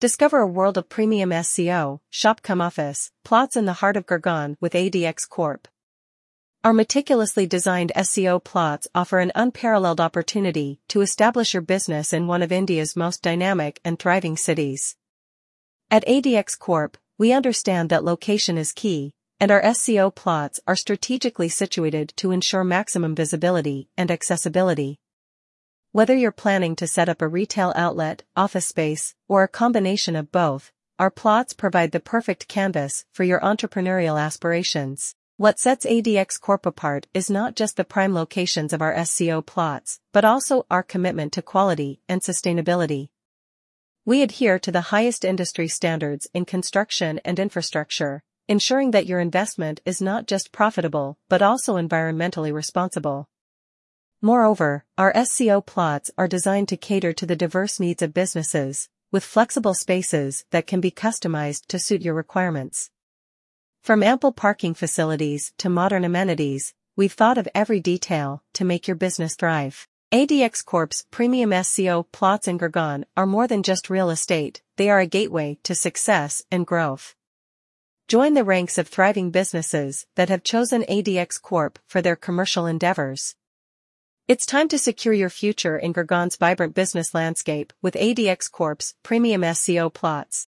Discover a world of premium SCO, shop cum office, plots in the heart of Gurgaon with ADX Corp. Our meticulously designed SCO plots offer an unparalleled opportunity to establish your business in one of India's most dynamic and thriving cities. At ADX Corp, we understand that location is key, and our SCO plots are strategically situated to ensure maximum visibility and accessibility. Whether you're planning to set up a retail outlet, office space, or a combination of both, our plots provide the perfect canvas for your entrepreneurial aspirations. What sets ADX Corp apart is not just the prime locations of our SCO plots, but also our commitment to quality and sustainability. We adhere to the highest industry standards in construction and infrastructure, ensuring that your investment is not just profitable but also environmentally responsible. Moreover, our SCO plots are designed to cater to the diverse needs of businesses, with flexible spaces that can be customized to suit your requirements. From ample parking facilities to modern amenities, we've thought of every detail to make your business thrive. ADX Corp's premium SCO plots in Gurgaon are more than just real estate, they are a gateway to success and growth. Join the ranks of thriving businesses that have chosen ADX Corp for their commercial endeavors. It's time to secure your future in Gurgaon's vibrant business landscape with ADX Corp's premium SCO plots.